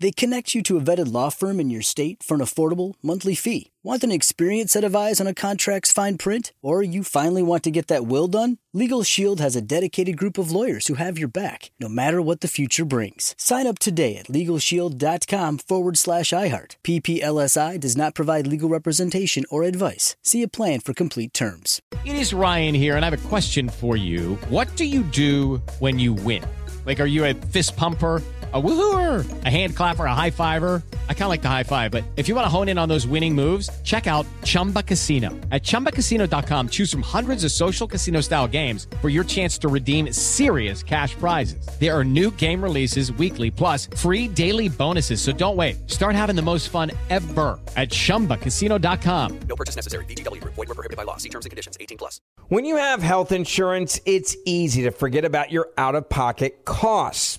They connect you to a vetted law firm in your state for an affordable monthly fee. Want an experienced set of eyes on a contract's fine print? Or you finally want to get that will done? Legal Shield has a dedicated group of lawyers who have your back, no matter what the future brings. Sign up today at LegalShield.com forward slash iHeart. PPLSI does not provide legal representation or advice. See a plan for complete terms. It is Ryan here, and I have a question for you. What do you do when you win? Like, are you a fist pumper? A woohooer, a hand clapper, a high fiver. I kind of like the high five, but if you want to hone in on those winning moves, check out Chumba Casino. At ChumbaCasino.com, choose from hundreds of social casino style games for your chance to redeem serious cash prizes. There are new game releases weekly, plus free daily bonuses. So don't wait. Start having the most fun ever at ChumbaCasino.com. No purchase necessary. VGW. Void were prohibited by law. See terms and conditions. 18 plus. When you have health insurance, it's easy to forget about your out-of-pocket costs.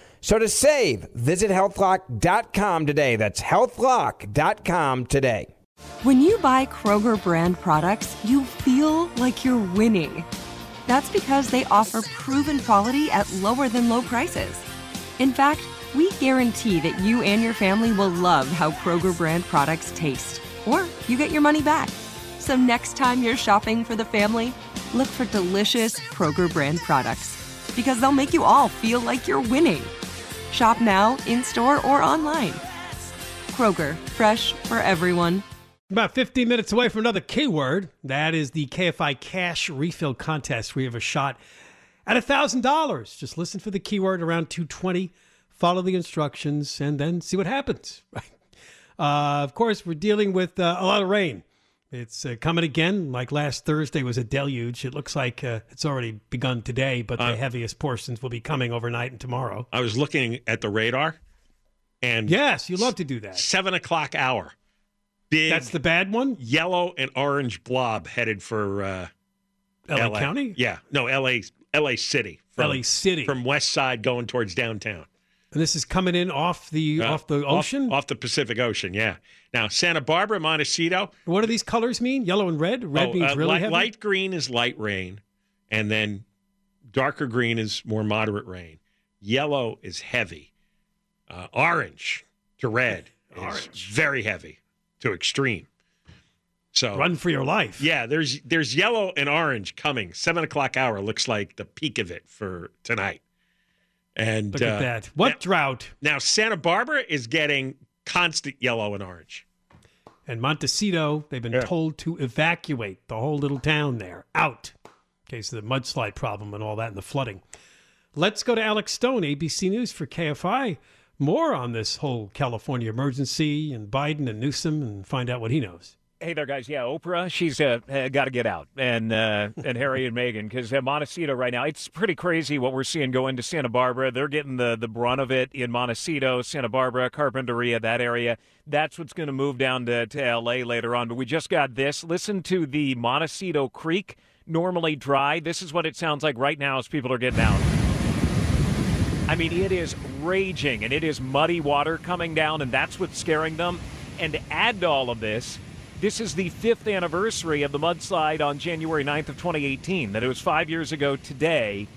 So to save, visit healthlock.com today. That's healthlock.com today. When you buy Kroger brand products, you feel like you're winning. That's because they offer proven quality at lower than low prices. In fact, we guarantee that you and your family will love how Kroger brand products taste, or you get your money back. So next time you're shopping for the family, look for delicious Kroger brand products because they'll make you all feel like you're winning. Shop now, in store, or online. Kroger, fresh for everyone. About 15 minutes away from another keyword. That is the KFI Cash Refill Contest. We have a shot at $1,000. Just listen for the keyword around 220, follow the instructions, and then see what happens. Uh, of course, we're dealing with uh, a lot of rain. It's uh, coming again. Like last Thursday was a deluge. It looks like uh, it's already begun today, but the Uh, heaviest portions will be coming overnight and tomorrow. I was looking at the radar, and Yes, you love to do that. seven o'clock hour, big That's the bad one. yellow and orange blob headed for uh, LA, County, Yeah, no, L.A. L.A. City, LA City, from west side going towards downtown. And this is coming in off the Uh, off the ocean. off, the Pacific Ocean. Yeah. Now Santa Barbara, Montecito. what do these colors mean? Yellow and red. Red oh, means uh, really light, heavy. light green is light rain, and then darker green is more moderate rain. Yellow is heavy. Uh, orange to red is Orange. very heavy to extreme. So Run for your life. Yeah, there's there's yellow and orange coming. Seven o'clock hour looks like the peak of it for tonight. And Look uh, at that. What now- drought? Now Santa Barbara is getting constant yellow and orange. And Montecito, they've been Yeah. told to evacuate the whole little town there out in case of the mudslide problem and all that and the flooding. Let's go to Alex Stone, ABC News for KFI. More on this whole California emergency and Biden and Newsom and find out what he knows. Hey there, guys. Yeah, Oprah, she's uh, uh, got to get out, and uh, and Harry and Meghan, because uh, Montecito right now, it's pretty crazy what we're seeing go into Santa Barbara. They're getting the the brunt of it in Montecito, Santa Barbara, Carpinteria, that area. That's what's going to move down to, to L.A. later on. But we just got this. Listen to the Montecito Creek, normally dry. This is what it sounds like right now as people are getting out. I mean, it is raging and it is muddy water coming down, and that's what's scaring them. And to add to all of this, this is the fifth anniversary of the mudslide on January 9th of 2018. That it was five years ago today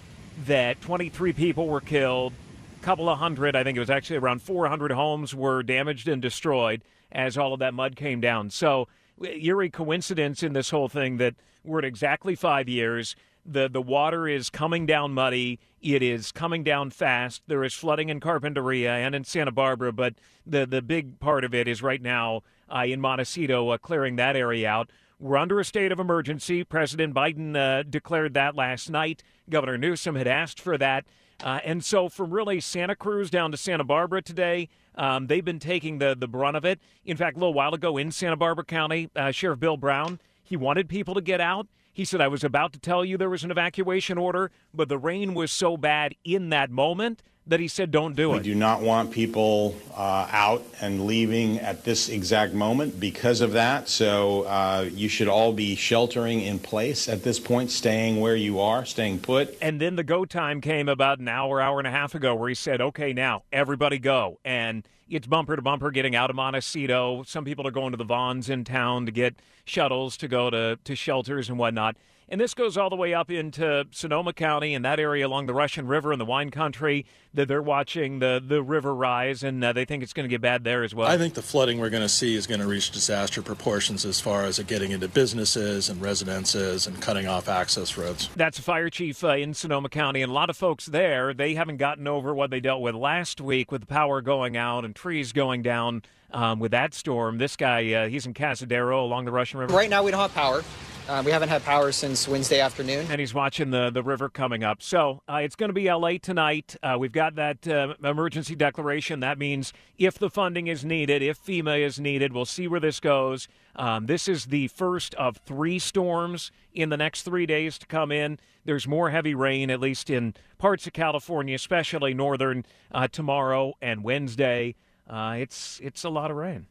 that 23 people were killed, a couple of hundred, I think it was actually around 400 homes were damaged and destroyed as all of that mud came down. So, eerie coincidence in this whole thing that we're at exactly five years. The, the water is coming down muddy. It is coming down fast. There is flooding in Carpinteria and in Santa Barbara, but the, the big part of it is right now uh, in Montecito, uh, clearing that area out. We're under a state of emergency. President Biden uh, declared that last night. Governor Newsom had asked for that. Uh, and so, from really Santa Cruz down to Santa Barbara today, um, they've been taking the, the brunt of it. In fact, a little while ago in Santa Barbara County, uh, Sheriff Bill Brown, he wanted people to get out. He said, I was about to tell you there was an evacuation order, but the rain was so bad in that moment that he said, don't do it. We do not want people uh, out and leaving at this exact moment because of that. So uh, you should all be sheltering in place at this point, staying where you are, staying put. And then the go time came about an hour, hour and a half ago where he said, okay, now everybody go. And it's bumper to bumper getting out of Montecito. Some people are going to the Vons in town to get shuttles to go to, to shelters and whatnot. And this goes all the way up into Sonoma County and that area along the Russian River and the wine country that they're watching the, the river rise, and uh, they think it's going to get bad there as well. I think the flooding we're going to see is going to reach disaster proportions as far as it getting into businesses and residences and cutting off access roads. That's a fire chief uh, in Sonoma County, and a lot of folks there, they haven't gotten over what they dealt with last week with the power going out and trees going down um, with that storm. This guy, uh, he's in Cazadero along the Russian River. Right now, we don't have power. Uh, we haven't had power since Wednesday afternoon. And he's watching the, the river coming up. So uh, it's going to be LA tonight. Uh, we've got that uh, emergency declaration. That means if the funding is needed, if FEMA is needed, we'll see where this goes. Um, this is the first of three storms in the next three days to come in. There's more heavy rain, at least in parts of California, especially northern, uh, tomorrow and Wednesday. Uh, it's it's a lot of rain.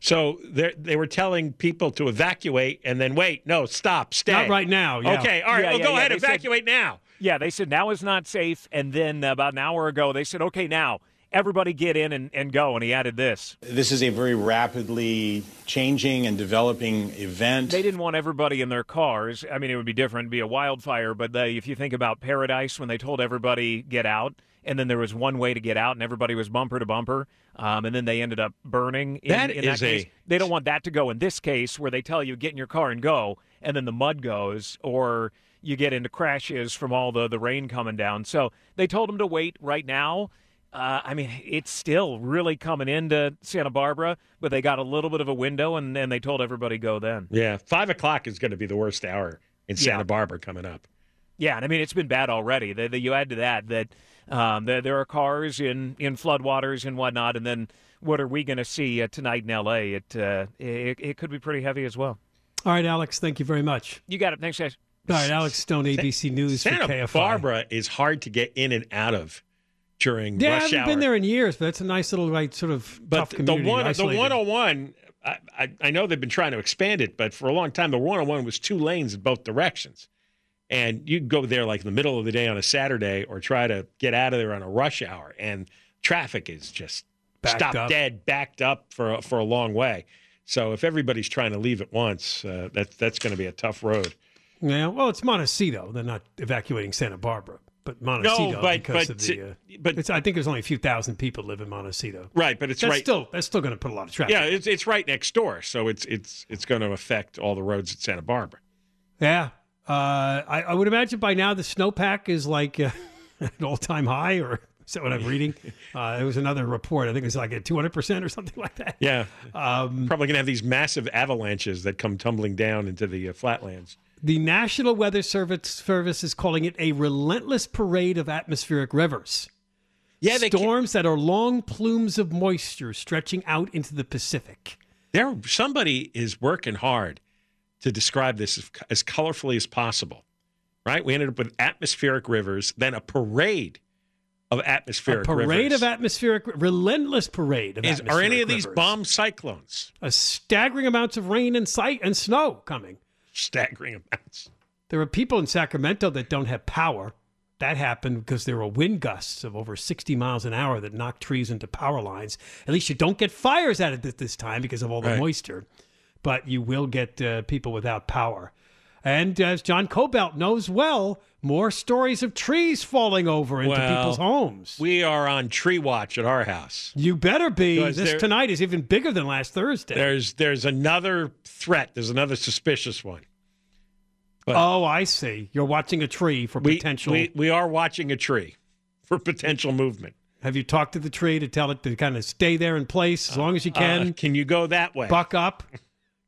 So they they were telling people to evacuate and then wait. No, stop, stay. Not right now. Yeah. Okay, all right. Yeah, well, yeah, go yeah, ahead, they said- evacuate now. Yeah, they said now is not safe. And then about an hour ago, they said, okay, now everybody get in and, and go. And he added this. This is a very rapidly changing and developing event. They didn't want everybody in their cars. I mean, it would be different, it'd be a wildfire. But they, if you think about Paradise, when they told everybody get out, and then there was one way to get out, and everybody was bumper to bumper, um, and then they ended up burning. In, That in is that a- case. They don't want that to go in this case, where they tell you get in your car and go, and then the mud goes, or you get into crashes from all the the rain coming down. So they told them to wait right now. Uh, I mean, it's still really coming into Santa Barbara, but they got a little bit of a window, and then they told everybody go then. Yeah, five o'clock is going to be the worst hour in Santa Yeah. Barbara coming up. Yeah, and I mean it's been bad already. The, the, you add to that that um, there, there are cars in in floodwaters and whatnot, and then what are we going to see uh, tonight in L.A.? It, uh, it it could be pretty heavy as well. All right, Alex. Thank you very much. You got it. Thanks, guys. All right, Alex Stone, ABC News for Santa KFI. Barbara is hard to get in and out of during Yeah, I haven't hour. been there in years, but it's a nice little like sort of But tough the community. one, the isolated. 101, I, I, I know they've been trying to expand it, but for a long time, the 101 was two lanes in both directions. And you go there like in the middle of the day on a Saturday or try to get out of there on a rush hour, and traffic is just Backed stopped up. dead, backed up for, a- for a long way. So if everybody's trying to leave at once, uh, that, that's going to be a tough road. Yeah, well, it's Montecito. They're not evacuating Santa Barbara, but Montecito but- because but of the. Uh, but- it's, I think there's only a few thousand people live in Montecito. Right, but it's that's right. still that's still going to put a lot of traffic. yeah, it's, it's right next door, so it's it's it's going to affect all the roads at Santa Barbara. Yeah. Uh, I, I would imagine by now the snowpack is like uh, an all time high, or is that what I'm reading? Uh, there was another report. I think it was like at 200% or something like that. Yeah, Um, probably going to have these massive avalanches that come tumbling down into the uh, flatlands. the National Weather Service, Service is calling it a relentless parade of atmospheric rivers. Yeah, they Storms that are long plumes of moisture stretching out into the Pacific. there somebody is working hard to describe this as, as colorfully as possible. Right? We ended up with atmospheric rivers, then a parade of atmospheric rivers. a parade rivers. of atmospheric, relentless parade of Is, are any of these bomb cyclones A staggering amounts of rain and sight and snow coming. staggering amounts? There are people in Sacramento that don't have power. That happened because there were wind gusts of over 60 miles an hour that knocked trees into power lines. At least you don't get fires at it this time because of all the Right. moisture, but you will get uh, people without power. And as John Kobylt knows well, more stories of trees falling over into Well, people's homes. We are on tree watch at our house. You better be. Because This there- tonight is even bigger than last Thursday. There's there's another threat. There's another suspicious one. But- oh, I see. You're watching a tree for We, potential. we we are watching a tree for potential movement. Have you talked to the tree to tell it to kind of stay there in place as long as you can? Uh, can you go that way? buck up?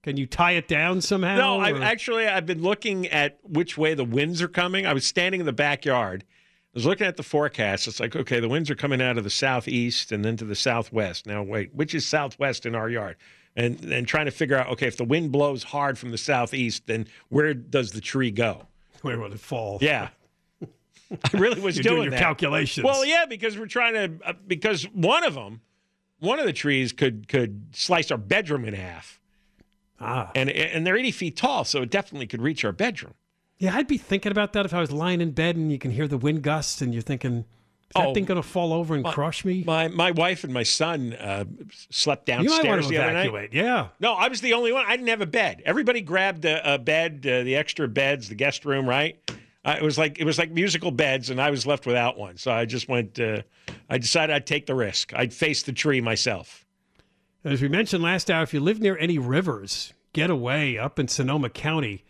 Can you tie it down somehow? No, I or- actually I've been looking at which way the winds are coming. I was standing in the backyard. I was looking at the forecast. It's like, okay, the winds are coming out of the southeast and then to the southwest. Now, wait, which is southwest in our yard? and and trying to figure out okay if the wind blows hard from the southeast, then where does the tree go? Where will it fall? Yeah. I really was You're doing, doing your that. calculations. Well, yeah, because we're trying to uh, because one of them, one of the trees could could slice our bedroom in half. Ah. And and they're 80 feet tall, so it definitely could reach our bedroom. Yeah, I'd be thinking about that if I was lying in bed and you can hear the wind gusts and you're thinking, is that Oh, thing going to fall over and crush me? My my wife and my son uh, slept downstairs the other night. Yeah. No, I was the only one. I didn't have a bed. Everybody grabbed a, a bed, uh, the extra beds, the guest room, right? Uh, it was like it was like musical beds, and I was left without one. So I just went. Uh, I decided I'd take the risk. I'd face the tree myself. As we mentioned last hour, if you live near any rivers, get away up in Sonoma County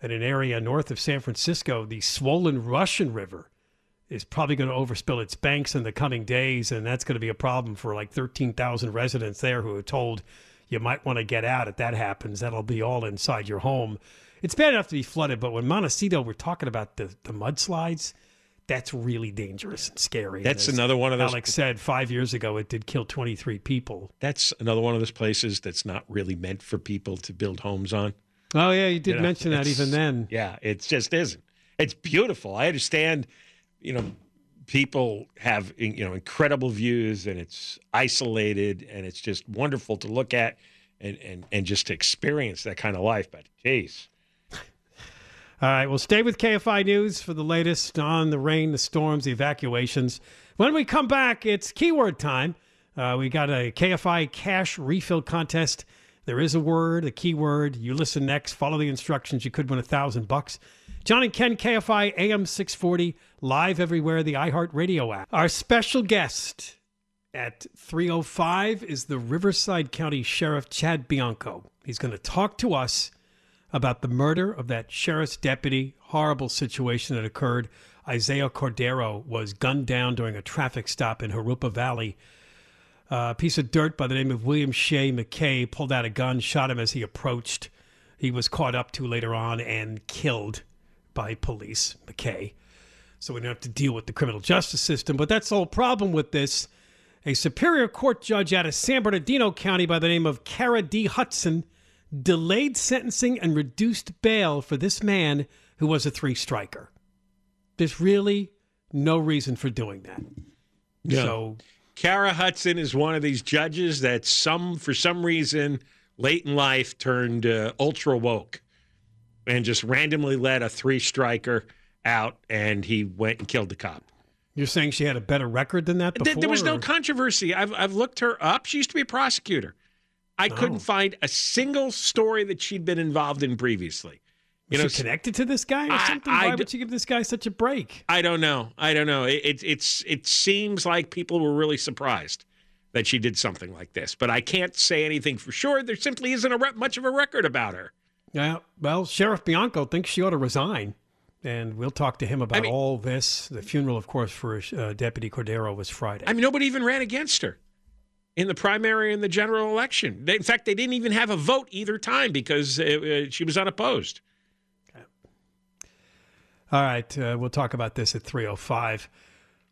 in an area north of San Francisco. The swollen Russian River is probably going to overspill its banks in the coming days, and that's going to be a problem for like 13,000 residents there who are told you might want to get out if that happens. That'll be all inside your home. It's bad enough to be flooded, but when Montecito, we're talking about the, the mudslides, that's really dangerous and scary. That's And another one of those- Alex said five years ago, it did kill 23 people. That's another one of those places that's not really meant for people to build homes on. Oh, yeah, you did You know, mention that even then. Yeah, it just isn't. It's beautiful. I understand, you know, people have you know incredible views and it's isolated and it's just wonderful to look at and and and just to experience that kind of life. But geez, All right, well, stay with KFI News for the latest on the rain, the storms, the evacuations. When we come back, it's keyword time. Uh, we got a KFI cash refill contest. There is a word, a keyword. You listen next. Follow the instructions. You could win a thousand bucks. John and Ken, KFI AM 640, live everywhere. The iHeartRadio app. Our special guest at 305 is the Riverside County Sheriff Chad Bianco. He's going to talk to us about the murder of that sheriff's deputy. Horrible situation that occurred. Isaiah Cordero was gunned down during a traffic stop in Jurupa Valley. a piece of dirt by the name of William Shea McKay pulled out a gun, shot him as he approached. He was caught up to later on and killed by police, McKay. So we don't have to deal with the criminal justice system. But that's the whole problem with this. A Superior Court judge out of San Bernardino County by the name of Cara D. Hudson delayed sentencing and reduced bail for this man who was a three striker. There's really no reason for doing that. Yeah. So Cara Hudson is one of these judges that some for some reason late in life turned uh, ultra woke and just randomly let a three striker out, and he went and killed the cop. you're saying she had a better record than that before? There, was no or- controversy. I've I've looked her up. She used to be a prosecutor. I Oh. couldn't find a single story that she'd been involved in previously. You Was know, connected to this guy or something? I Why d- would you give this guy such a break? I don't know. I don't know. It, it it's it seems like people were really surprised that she did something like this, but I can't say anything for sure. There simply isn't a re- much of a record about her. Yeah, well, Sheriff Bianco thinks she ought to resign, and we'll talk to him about mean- all this. The funeral, of course, for uh, Deputy Cordero was Friday. I mean, nobody even ran against her in the primary and the general election. They, in fact, they didn't even have a vote either time because uh, uh, she was unopposed. Okay. All right, uh, we'll talk about this at 305.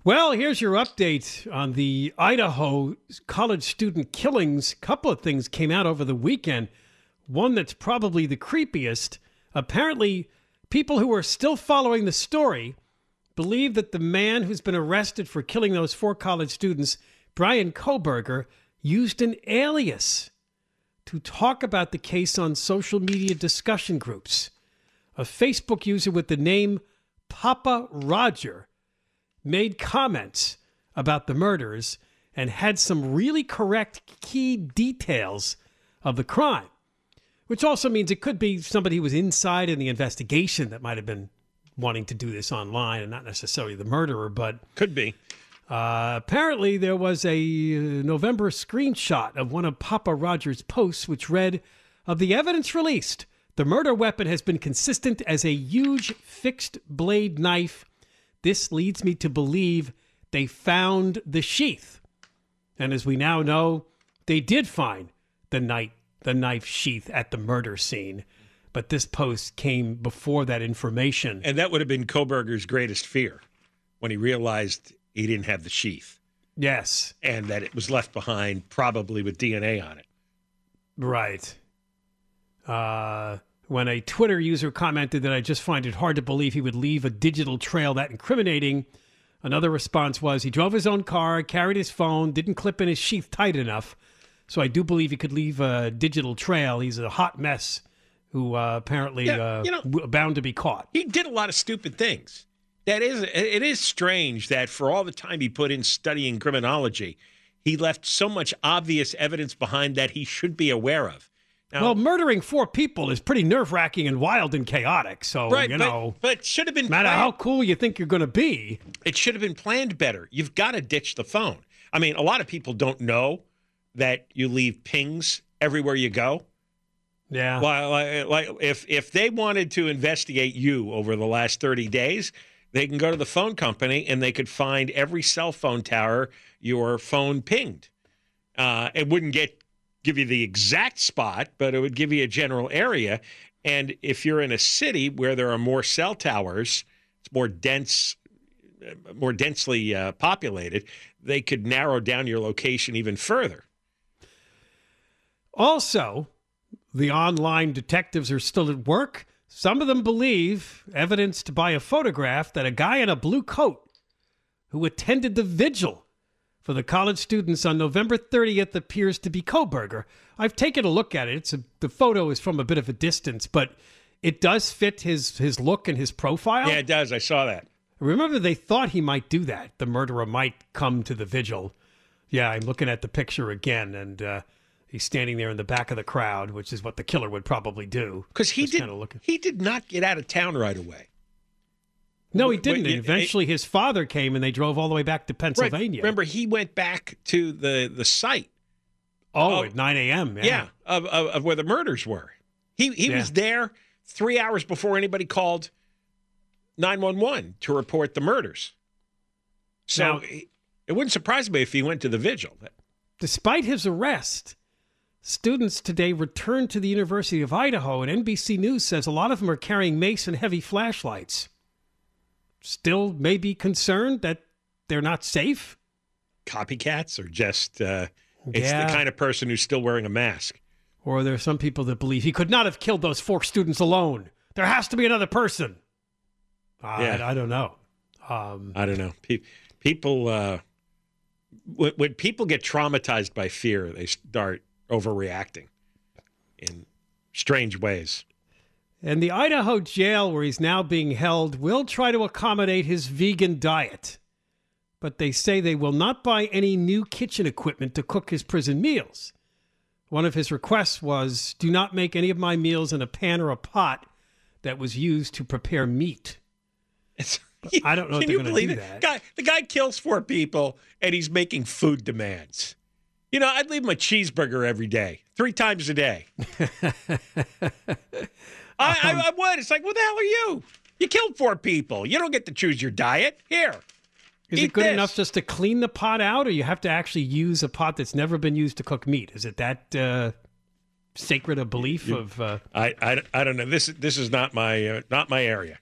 Well, here's your update on the Idaho college student killings. A couple of things came out over the weekend. One that's probably the creepiest. Apparently, people who are still following the story believe that the man who's been arrested for killing those four college students, Bryan Kohberger, used an alias to talk about the case on social media discussion groups a Facebook user with the name Papa Roger made comments about the murders and had some really correct key details of the crime, which also means it could be somebody who was inside in the investigation that might have been wanting to do this online and not necessarily the murderer, but Could be. Uh, apparently, there was a uh, November screenshot of one of Papa Rogers' posts, which read, "Of the evidence released, the murder weapon has been consistent as a huge fixed blade knife. This leads me to believe they found the sheath, and as we now know, they did find the knife, the knife sheath at the murder scene." But this post came before that information. And that would have been Kohberger's greatest fear when he realized he didn't have the sheath Yes. and that it was left behind, probably with DNA on it. Right. Uh, when a Twitter user commented that I just find it hard to believe he would leave a digital trail that incriminating, another response was he drove his own car, carried his phone, didn't clip in his sheath tight enough. So I do believe he could leave a digital trail. He's a hot mess who uh, apparently Yeah, uh, you know- w- bound to be caught. He did a lot of stupid things. That is, it is strange that for all the time he put in studying criminology, he left so much obvious evidence behind that he should be aware of. Now, well, murdering four people is pretty nerve wracking and wild and chaotic. So, right, you know, but should have been no matter planned- how cool you think you're going to be, it should have been planned better. You've got to ditch the phone. I mean, a lot of people don't know that you leave pings everywhere you go. yeah. Well, like, like if if they wanted to investigate you over the last 30 days, they can go to the phone company and they could find every cell phone tower your phone pinged. Uh, it wouldn't get give you the exact spot, but it would give you a general area. And if you're in a city where there are more cell towers, it's more dense, uh, more densely uh, populated. They could narrow down your location even further. Also, the online detectives are still at work. Some of them believe, evidenced by a photograph, that a guy in a blue coat who attended the vigil for the college students on November 30th appears to be Kohberger. I've taken a look at it. It's a, the photo is from a bit of a distance, but it does fit his his look and his profile. Yeah, it does. I saw that. Remember, they thought he might do that. The murderer might come to the vigil. Yeah, I'm looking at the picture again, and uh, he's standing there in the back of the crowd, which is what the killer would probably do. Because he did. looking. He did not get out of town right away. No, he didn't. wait, Eventually, his father came, and they drove all the way back to Right. Pennsylvania. Remember, he went back to the the site. Oh, Oh. at 9 a.m. Yeah. Yeah, of, of of where the murders were. He he was there three hours before anybody called nine one one to report the murders. So Now- he- it wouldn't surprise me if he went to the vigil. Despite his arrest, students today returned to the University of Idaho, and NBC News says a lot of them are carrying mace and heavy flashlights. Still, may be concerned that they're not safe. Copycats or just uh, it's Yeah. the kind of person who's still wearing a mask. Or there are some people that believe he could not have killed those four students alone. There has to be another person. I, Yeah. I don't know. Um, I don't know. Pe- people, uh, when, when people get traumatized by fear, they start overreacting in strange ways. and the Idaho jail where he's now being held will try to accommodate his vegan diet. But they say they will not buy any new kitchen equipment to cook his prison meals. One of his requests was do not make any of my meals in a pan or a pot that was used to prepare meat. I don't know if Can they're you believe do it? that. Guy, the guy kills four people and he's making food demands. You know, I'd leave him a cheeseburger every day, three times a day. I, I, I would. It's like, what the hell are you? You killed four people. You don't get to choose your diet. Here. Is it good this. enough just to clean the pot out, or you have to actually use a pot that's never been used to cook meat? Is it that uh, sacred a belief of? Uh, I, I, I don't know. This this is not my uh, not my area.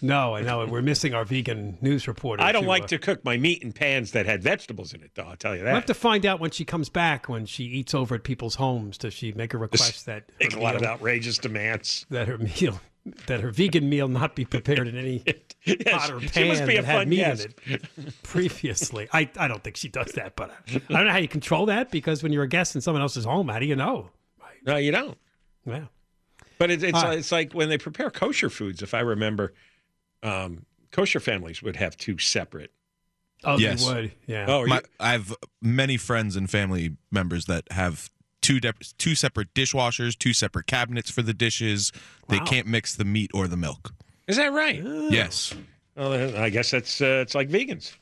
No, I know we're missing our vegan news reporter. I don't like uh, to cook my meat in pans that had vegetables in it, though. I'll tell you that. We'll have to find out when she comes back. When she eats over at people's homes, does she make a request that her Make a lot of outrageous demands. that her meal, that her vegan meal not be prepared in any Yes, pot or pan must be a that had fun meat guest. in it previously? I, I don't think she does that, but I don't know how you control that because when you're a guest in someone else's home, how do you know? No, you don't. Yeah. But it, it's All right. it's like when they prepare kosher foods. If I remember, um, kosher families would have two separate. Oh, Yes. they would. Yeah. Oh, My, you- I have many friends and family members that have two dep two separate dishwashers, two separate cabinets for the dishes. They can't mix the meat or the milk. is that right? Yes, Well, then I guess that's uh, it's like vegans.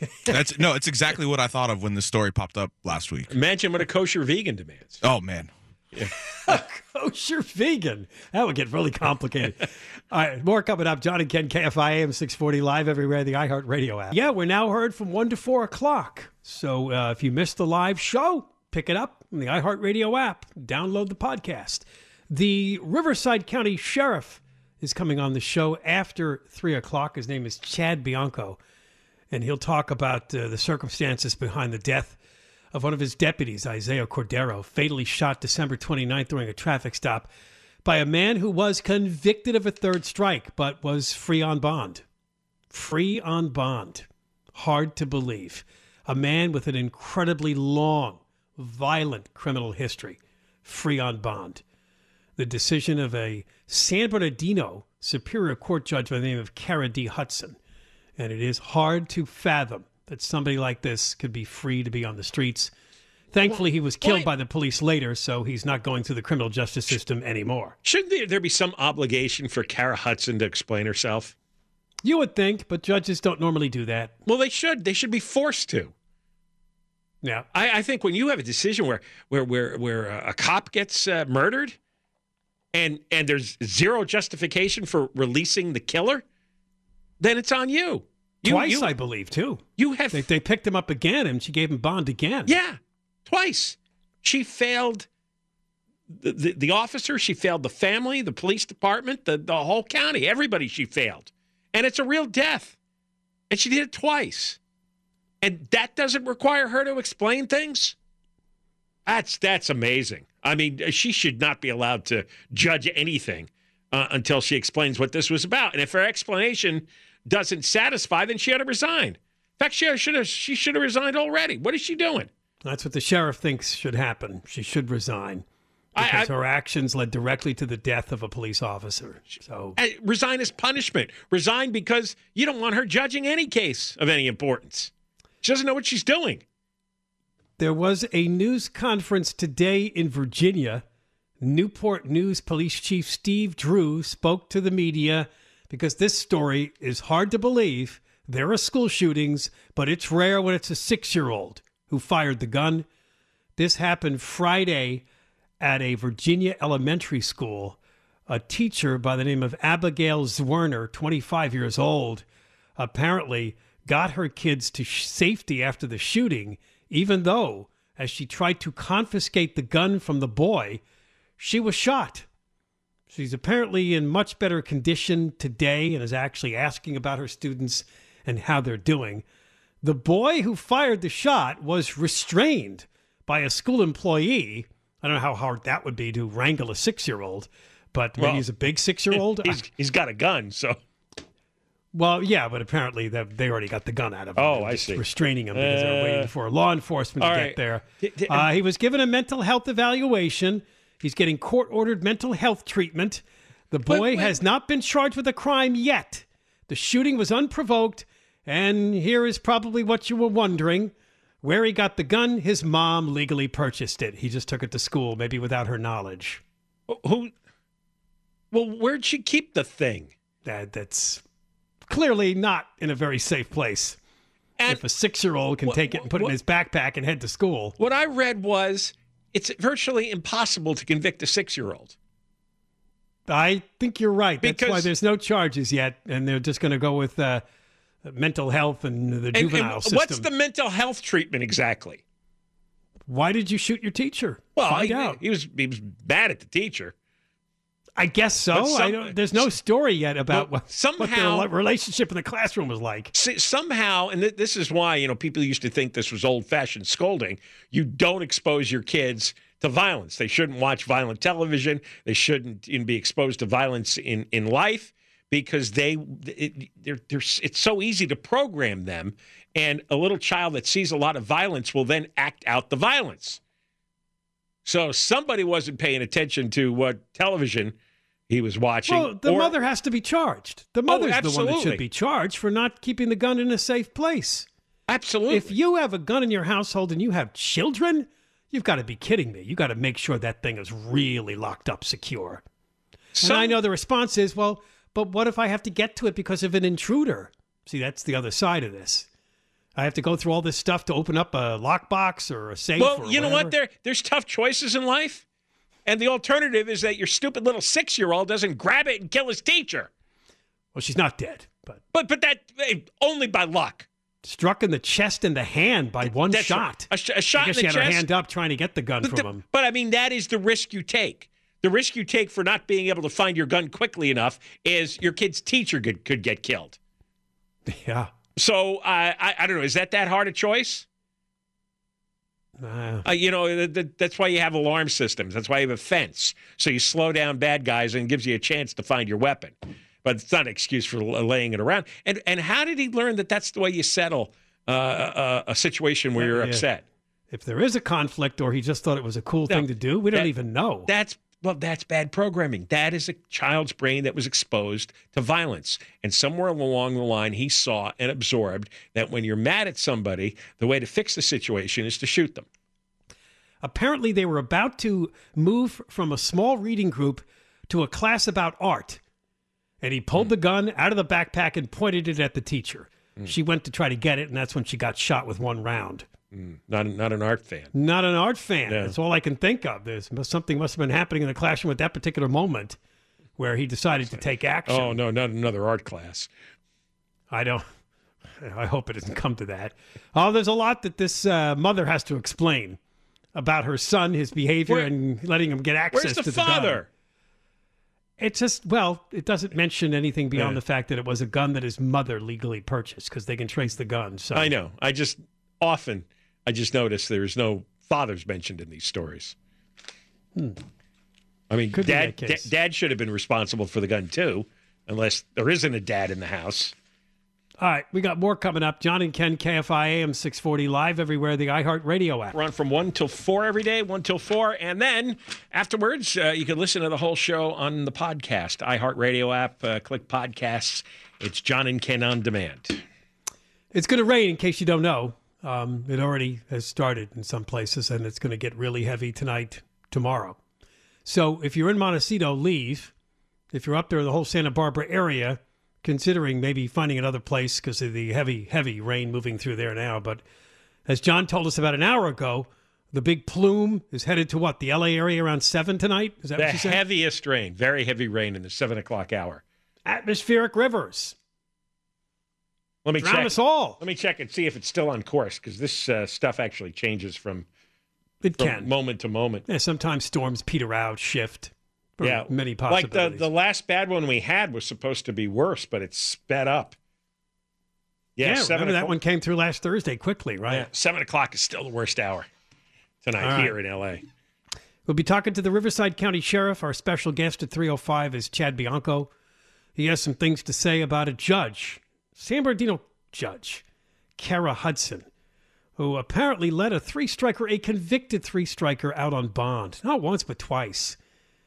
that's no. It's exactly what I thought of when the story popped up last week. Imagine what a kosher vegan demands. Oh man, kosher vegan. That would get really complicated. All right, more coming up. John and Ken, KFI AM 640 live everywhere, the iHeartRadio app. Yeah, we're now heard from 1 to 4 o'clock. So uh, if you missed the live show, pick it up on the iHeartRadio app. Download the podcast. The Riverside County Sheriff is coming on the show after 3 o'clock. His name is Chad Bianco, and he'll talk about uh, the circumstances behind the death of one of his deputies, Isaiah Cordero, fatally shot December 29th during a traffic stop by a man who was convicted of a third strike but was free on bond. Free on bond. Hard to believe. A man with an incredibly long, violent criminal history, free on bond. The decision of a San Bernardino Superior Court judge by the name of Cara D. Hudson. And it is hard to fathom that somebody like this could be free to be on the streets. Thankfully, he was killed by the police later, so he's not going through the criminal justice system anymore. Shouldn't there, there be some obligation for Cara Hudson to explain herself? You would think, but judges don't normally do that. Well, they should. They should be forced to. Yeah, I, I think when you have a decision where where where where a cop gets uh, murdered, and and there's zero justification for releasing the killer, then it's on you. You twice, you, I believe, too. You have they, they picked him up again, and she gave him bond again. Yeah, twice. She failed the, the, the officer. She failed the family, the police department, the the whole county. Everybody she failed, and it's a real death. And she did it twice, and that doesn't require her to explain things. That's that's amazing. I mean, she should not be allowed to judge anything uh, until she explains what this was about. And if her explanation doesn't satisfy, then she ought to resign. In fact, she should have she should have resigned already. What is she doing? That's what the sheriff thinks should happen. She should resign because I- her actions led directly to the death of a police officer. So Uh, resign as punishment. Resign because you don't want her judging any case of any importance. She doesn't know what she's doing. There was a news conference today in Virginia. Newport News Police Chief Steve Drew spoke to the media because this story is hard to believe. There are school shootings, but it's rare when it's a six year old who fired the gun. This happened Friday at a Virginia elementary school. A teacher by the name of Abigail Zwerner, 25 years old, apparently got her kids to safety after the shooting, even though, as she tried to confiscate the gun from the boy, she was shot. She's apparently in much better condition today and is actually asking about her students and how they're doing. The boy who fired the shot was restrained by a school employee. I don't know how hard that would be to wrangle a six year old, but maybe Well, he's a big six year old. He's, he's got a gun, so Well, yeah, but apparently they they already got the gun out of him. Oh, I see. Restraining him because they're Uh, waiting for law enforcement to all get there. Uh, he was given a mental health evaluation. He's getting court ordered mental health treatment. The boy wait. has not been charged with a crime yet. The shooting was unprovoked, and here is probably what you were wondering. Where he got the gun, his mom legally purchased it. He just took it to school, maybe without her knowledge. who? Well, where'd she keep the thing? That that's clearly not in a very safe place. And if a six-year-old can What- take it and put it in his backpack and head to school, What I read was it's virtually impossible to convict a six-year-old. I think you're right. That's why there's no charges yet, and they're just going to go with uh, mental health and the And- and juvenile system. what's the mental health treatment exactly? Why did you shoot your teacher? Well, Find he, out. he was he was bad at the teacher. I guess so. Some- I don't, there's no story yet about what, somehow- what their relationship in the classroom was like. Somehow, and th- this is why you know people used to think this was old-fashioned scolding. You don't expose your kids to violence. They shouldn't watch violent television. They shouldn't even be exposed to violence in in life because they it, they're, they're, it's so easy to program them. And a little child that sees a lot of violence will then act out the violence. So somebody wasn't paying attention to what television he was watching. Well, the or- mother has to be charged. The oh, mother's the one that should be charged for not keeping the gun in a safe place. Absolutely. If you have a gun in your household and you have children, you've got to be kidding me. You got to make sure that thing is really locked up secure. and I know the response is, well, but what if I have to get to it because of an intruder? See, that's the other side of this. I have to go through all this stuff to open up a lockbox or a safe. Well, you know what? There, there's tough choices in life, and the alternative is that your stupid little six-year-old doesn't grab it and kill his teacher. Well, she's not dead, but But but that only by luck. struck in the chest and the hand by one That's shot. A, sh- a shot I guess in she the had her chest. hand up trying to get the gun But, from the- him. but I mean, that is the risk you take. The risk you take for not being able to find your gun quickly enough is your kid's teacher could, could get killed. Yeah. So uh, I I don't know. Is that that hard a choice? Uh, Uh, you know, th- th- that's why you have alarm systems. That's why you have a fence. So you slow down bad guys and gives you a chance to find your weapon. But it's not an excuse for laying it around. And and how did he learn that that's the way you settle uh, a, a situation where you're Yeah. upset? if there is a conflict, or he just thought it was a cool No, thing to do, we don't that- even know. That's well, that's bad programming. That is a child's brain that was exposed to violence. And somewhere along the line, he saw and absorbed that when you're mad at somebody, the way to fix the situation is to shoot them. Apparently, they were about to move from a small reading group to a class about art. And he pulled hmm. the gun out of the backpack and pointed it at the teacher. Hmm. She went to try to get it, and that's when she got shot with one round. Not not an art fan. Not an art fan. Yeah. That's all I can think of. There's something must have been happening in the classroom at that particular moment where he decided to take action. Oh no, not another art class. I don't. I hope it doesn't come to that. Oh, there's a lot that this uh, mother has to explain about her son, his behavior, Where- and letting him get access the to the gun. father? It's just well, it doesn't mention anything beyond Yeah. the fact that it was a gun that his mother legally purchased because they can trace the gun. So I know. I just often I just noticed there's no fathers mentioned in these stories. I mean, Hmm. Could dad, dad should have been responsible for the gun too, unless there isn't a dad in the house. All right, we got more coming up. John and Ken, KFI AM 640 live everywhere. The iHeartRadio app. We're on from one till four every day, one till four, and then afterwards uh, you can listen to the whole show on the podcast, iHeartRadio app. Uh, click podcasts. It's John and Ken on demand. It's going to rain, in case you don't know. Um, it already has started in some places, and it's going to get really heavy tonight, tomorrow. So if you're in Montecito, leave. If you're up there in the whole Santa Barbara area, considering maybe finding another place because of the heavy, heavy rain moving through there now. But as John told us about an hour ago, the big plume is headed to what? The LA area around 7 tonight? Is that The what you said? heaviest rain, very heavy rain in the seven o'clock hour. Atmospheric rivers. Let me Drown check. us all. Let me check and see if it's still on course because this uh, stuff actually changes from, It from can. moment to moment. Yeah, sometimes storms peter out, shift. yeah, many possibilities. Like the the last bad one we had was supposed to be worse, but it sped up. Yeah, yeah, seven remember that one came through last Thursday quickly, right? Yeah, seven o'clock is still the worst hour tonight right. here in L.A. We'll be talking to the Riverside County Sheriff. Our special guest at 305 is Chad Bianco. He has some things to say about a judge, San Bernardino judge, Cara Hudson, who apparently let a three striker, a convicted three striker, out on bond. Not once, but twice.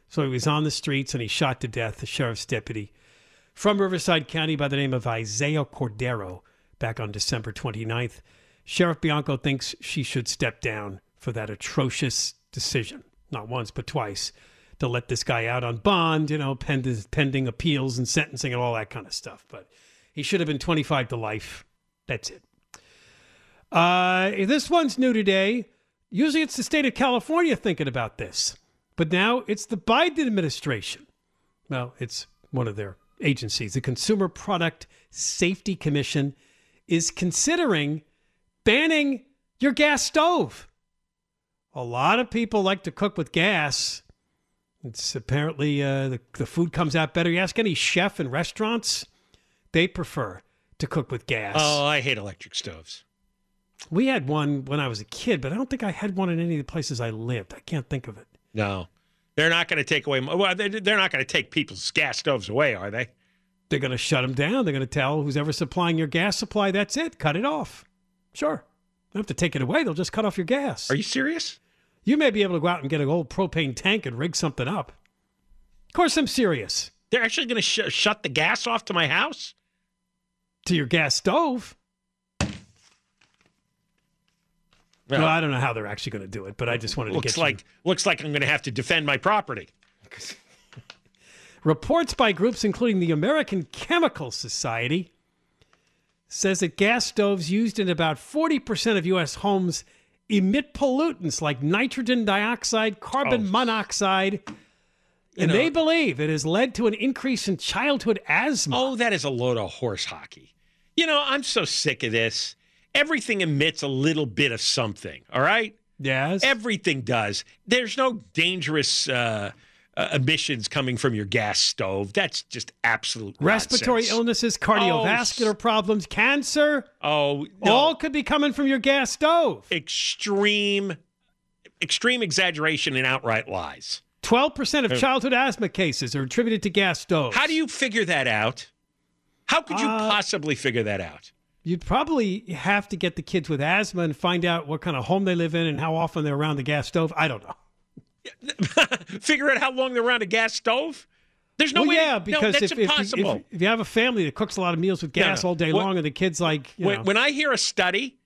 So he was on the streets and he shot to death the sheriff's deputy from Riverside County by the name of Isaiah Cordero back on December 29th. Sheriff Bianco thinks she should step down for that atrocious decision, not once, but twice, to let this guy out on bond, you know, pending, pending appeals and sentencing and all that kind of stuff. But he should have been 25 to life. That's it. Uh, this one's new today. Usually it's the state of California thinking about this, but now it's the Biden administration. Well, it's one of their agencies. The Consumer Product Safety Commission is considering banning your gas stove. A lot of people like to cook with gas. It's apparently uh, the, the food comes out better. You ask any chef in restaurants, they prefer to cook with gas. Oh, I hate electric stoves. We had one when I was a kid, but I don't think I had one in any of the places I lived. I can't think of it. No, they're not going to take away. Well, they- they're not going to take people's gas stoves away, are they? They're going to shut them down. They're going to tell who's ever supplying your gas supply, that's it. Cut it off. Sure. You don't have to take it away. They'll just cut off your gas. Are you serious? You may be able to go out and get an old propane tank and rig something up. Of course, I'm serious. They're actually going to sh- shut the gas off to my house? To your gas stove. Well, Well, I don't know how they're actually going to do it, but I just wanted to get you- like looks like I'm going to have to defend my property. Reports by groups including the American Chemical Society says that gas stoves used in about 40% of US homes emit pollutants like nitrogen dioxide, carbon oh. monoxide, and know- they believe it has led to an increase in childhood asthma. Oh, that is a load of horse hockey. You know, I'm so sick of this. Everything emits a little bit of something. All right. Yes. Everything does. There's no dangerous uh, uh, emissions coming from your gas stove. That's just absolute Respiratory nonsense. illnesses, cardiovascular problems, cancer, Oh, no. all could be coming from your gas stove. extreme, extreme exaggeration and outright lies. 12% of childhood asthma cases are attributed to gas stoves. How do you figure that out? How could you Uh, possibly figure that out? You'd probably have to get the kids with asthma and find out what kind of home they live in and how often they're around the gas stove. I don't know. figure out how long they're around a gas stove? There's no well, way. yeah, to, because no, that's if, if, if, if you have a family that cooks a lot of meals with gas no. all day What- long and the kids like, you when, when I hear a study,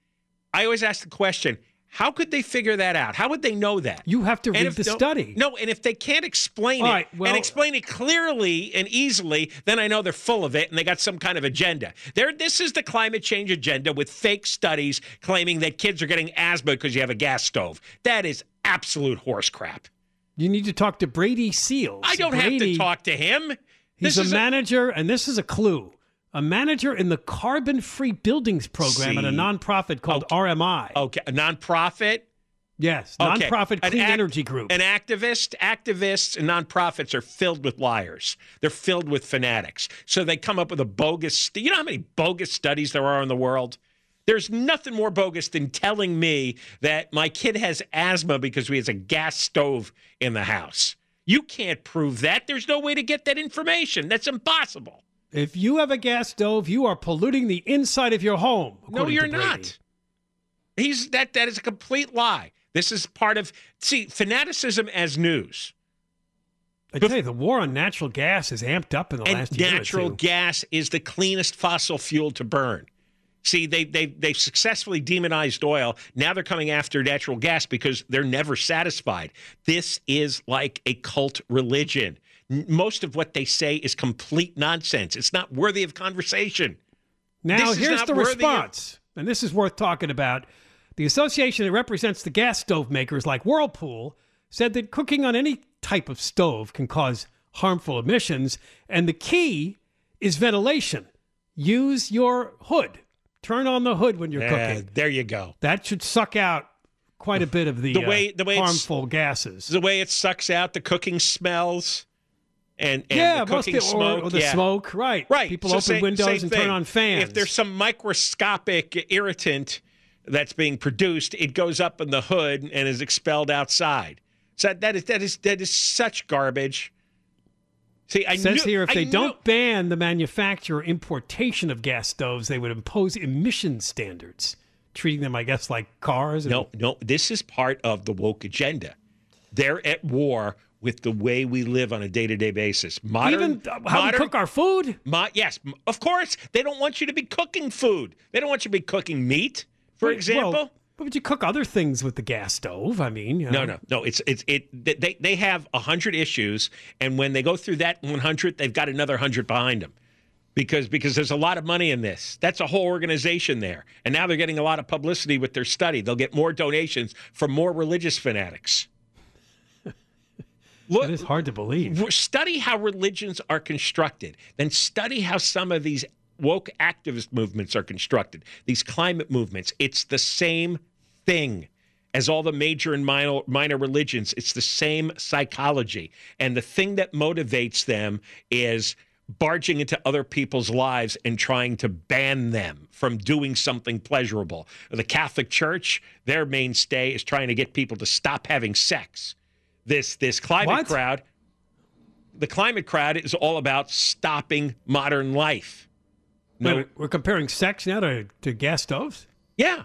I always ask the question: How could they figure that out? How would they know that? you have to And read if the no- study. No, and if they can't explain All it right, well- and explain it clearly and easily, then I know they're full of it and they got some kind of agenda. There, this is the climate change agenda with fake studies claiming that kids are getting asthma because you have a gas stove. That is absolute horse crap. You need to talk to Brady Seals. I don't have to talk to him. He's This a manager, and this is a clue. A manager in the Carbon Free Buildings program at a nonprofit called RMI. okay, a nonprofit. Yes, Okay. nonprofit An clean act- energy group. An activist, activists, and nonprofits are filled with liars. They're filled with fanatics. So they come up with a bogus. You know how many bogus studies there are in the world? There's nothing more bogus than telling me that my kid has asthma because we has a gas stove in the house. You can't prove that. There's no way to get that information. That's impossible. If you have a gas stove, you are polluting the inside of your home. No, you're not. He's that. That is a complete lie. This is part of see fanaticism as news. I tell you, the war on natural gas is amped up in the and last year natural gas is the cleanest fossil fuel to burn. See, they they they've successfully demonized oil. Now they're coming after natural gas because they're never satisfied. This is like a cult religion. Most of what they say is complete nonsense. It's not worthy of conversation. Now, This here's the worthy of- response, and this is worth talking about. The association that represents the gas stove makers, like Whirlpool, said that cooking on any type of stove can cause harmful emissions, and the key is ventilation. Use your hood. Turn on the hood when you're Yeah, cooking. there you go. That should suck out quite a bit of the, The way- uh, the way harmful gases. The way it sucks out the cooking smells and, and yeah, the most cooking of- smoke. or the yeah. smoke, right? Right. People So open same- windows same and turn on fans. If there's some microscopic irritant that's being produced, it goes up in the hood and is expelled outside. So that is that is that is such garbage. See, I says knew, here if I they knew- don't ban the manufacture or importation of gas stoves, they would impose emission standards, treating them, I guess, like cars. and- No, no, this is part of the woke agenda. They're at war with the way we live on a day-to-day basis. Modern, Even how we cook our food. Mo- yes, of course. They don't want you to be cooking food. They don't want you to be cooking meat, for Wait, example. Well, but would you cook other things with the gas stove? I mean, you no, no, no. It's it's it. They they have hundred issues, and when they go through that one hundred, they've got another hundred behind them, because because there's a lot of money in this. That's a whole organization there, and now they're getting a lot of publicity with their study. They'll get more donations from more religious fanatics. Look, It is hard to believe. study how religions are constructed, then study how some of these woke activist movements are constructed, these climate movements. It's the same thing as all the major and minor, minor religions. It's the same psychology. And the thing that motivates them is barging into other people's lives and trying to ban them from doing something pleasurable. The Catholic Church, their mainstay is trying to get people to stop having sex. This this climate What? crowd, the climate crowd is all about stopping modern life. Wait we're comparing sex now to, to gas stoves? Yeah.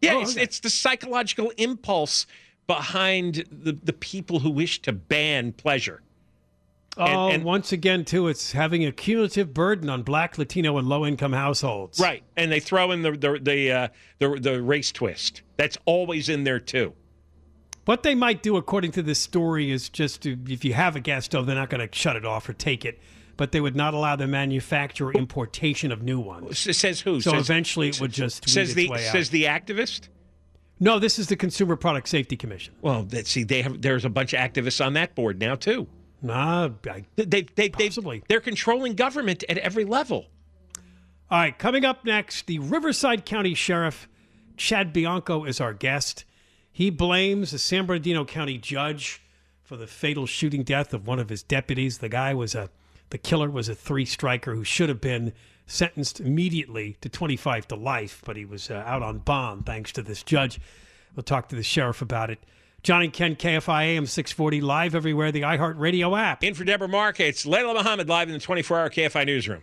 Yeah, Oh, it's, okay. it's the psychological impulse behind the, the people who wish to ban pleasure. Oh, and- once again, too, it's having a cumulative burden on black, Latino, and low income households. Right. And they throw in the the the, uh, the the race twist. That's always in there too. What they might do, according to this story, is just to, if you have a gas stove, they're not going to shut it off or take it, but they would not allow the manufacture or importation of new ones. S- says who? So Says- eventually it would just says the says the activist. No, this is the Consumer Product Safety Commission. Well, see, they have there's a bunch of activists on that board now too. Nah, I, They they they, they they're controlling government at every level. All right, coming up next, the Riverside County Sheriff, Chad Bianco, is our guest. He blames the San Bernardino County judge for the fatal shooting death of one of his deputies. The guy was a, the killer was a three striker who should have been sentenced immediately to 25 to life, but he was uh, out on bond thanks to this judge. We'll talk to the sheriff about it. John and Ken, KFI AM 640, live everywhere, the iHeartRadio app. In for Deborah Mark, it's Layla Muhammad live in the 24 hour KFI newsroom.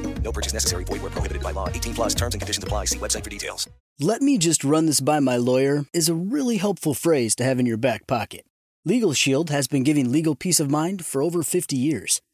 No purchase necessary. Void where prohibited by law. 18 plus terms and conditions apply. See website for details. Let me just run this by my lawyer is a really helpful phrase to have in your back pocket. Legal Shield has been giving legal peace of mind for over 50 years.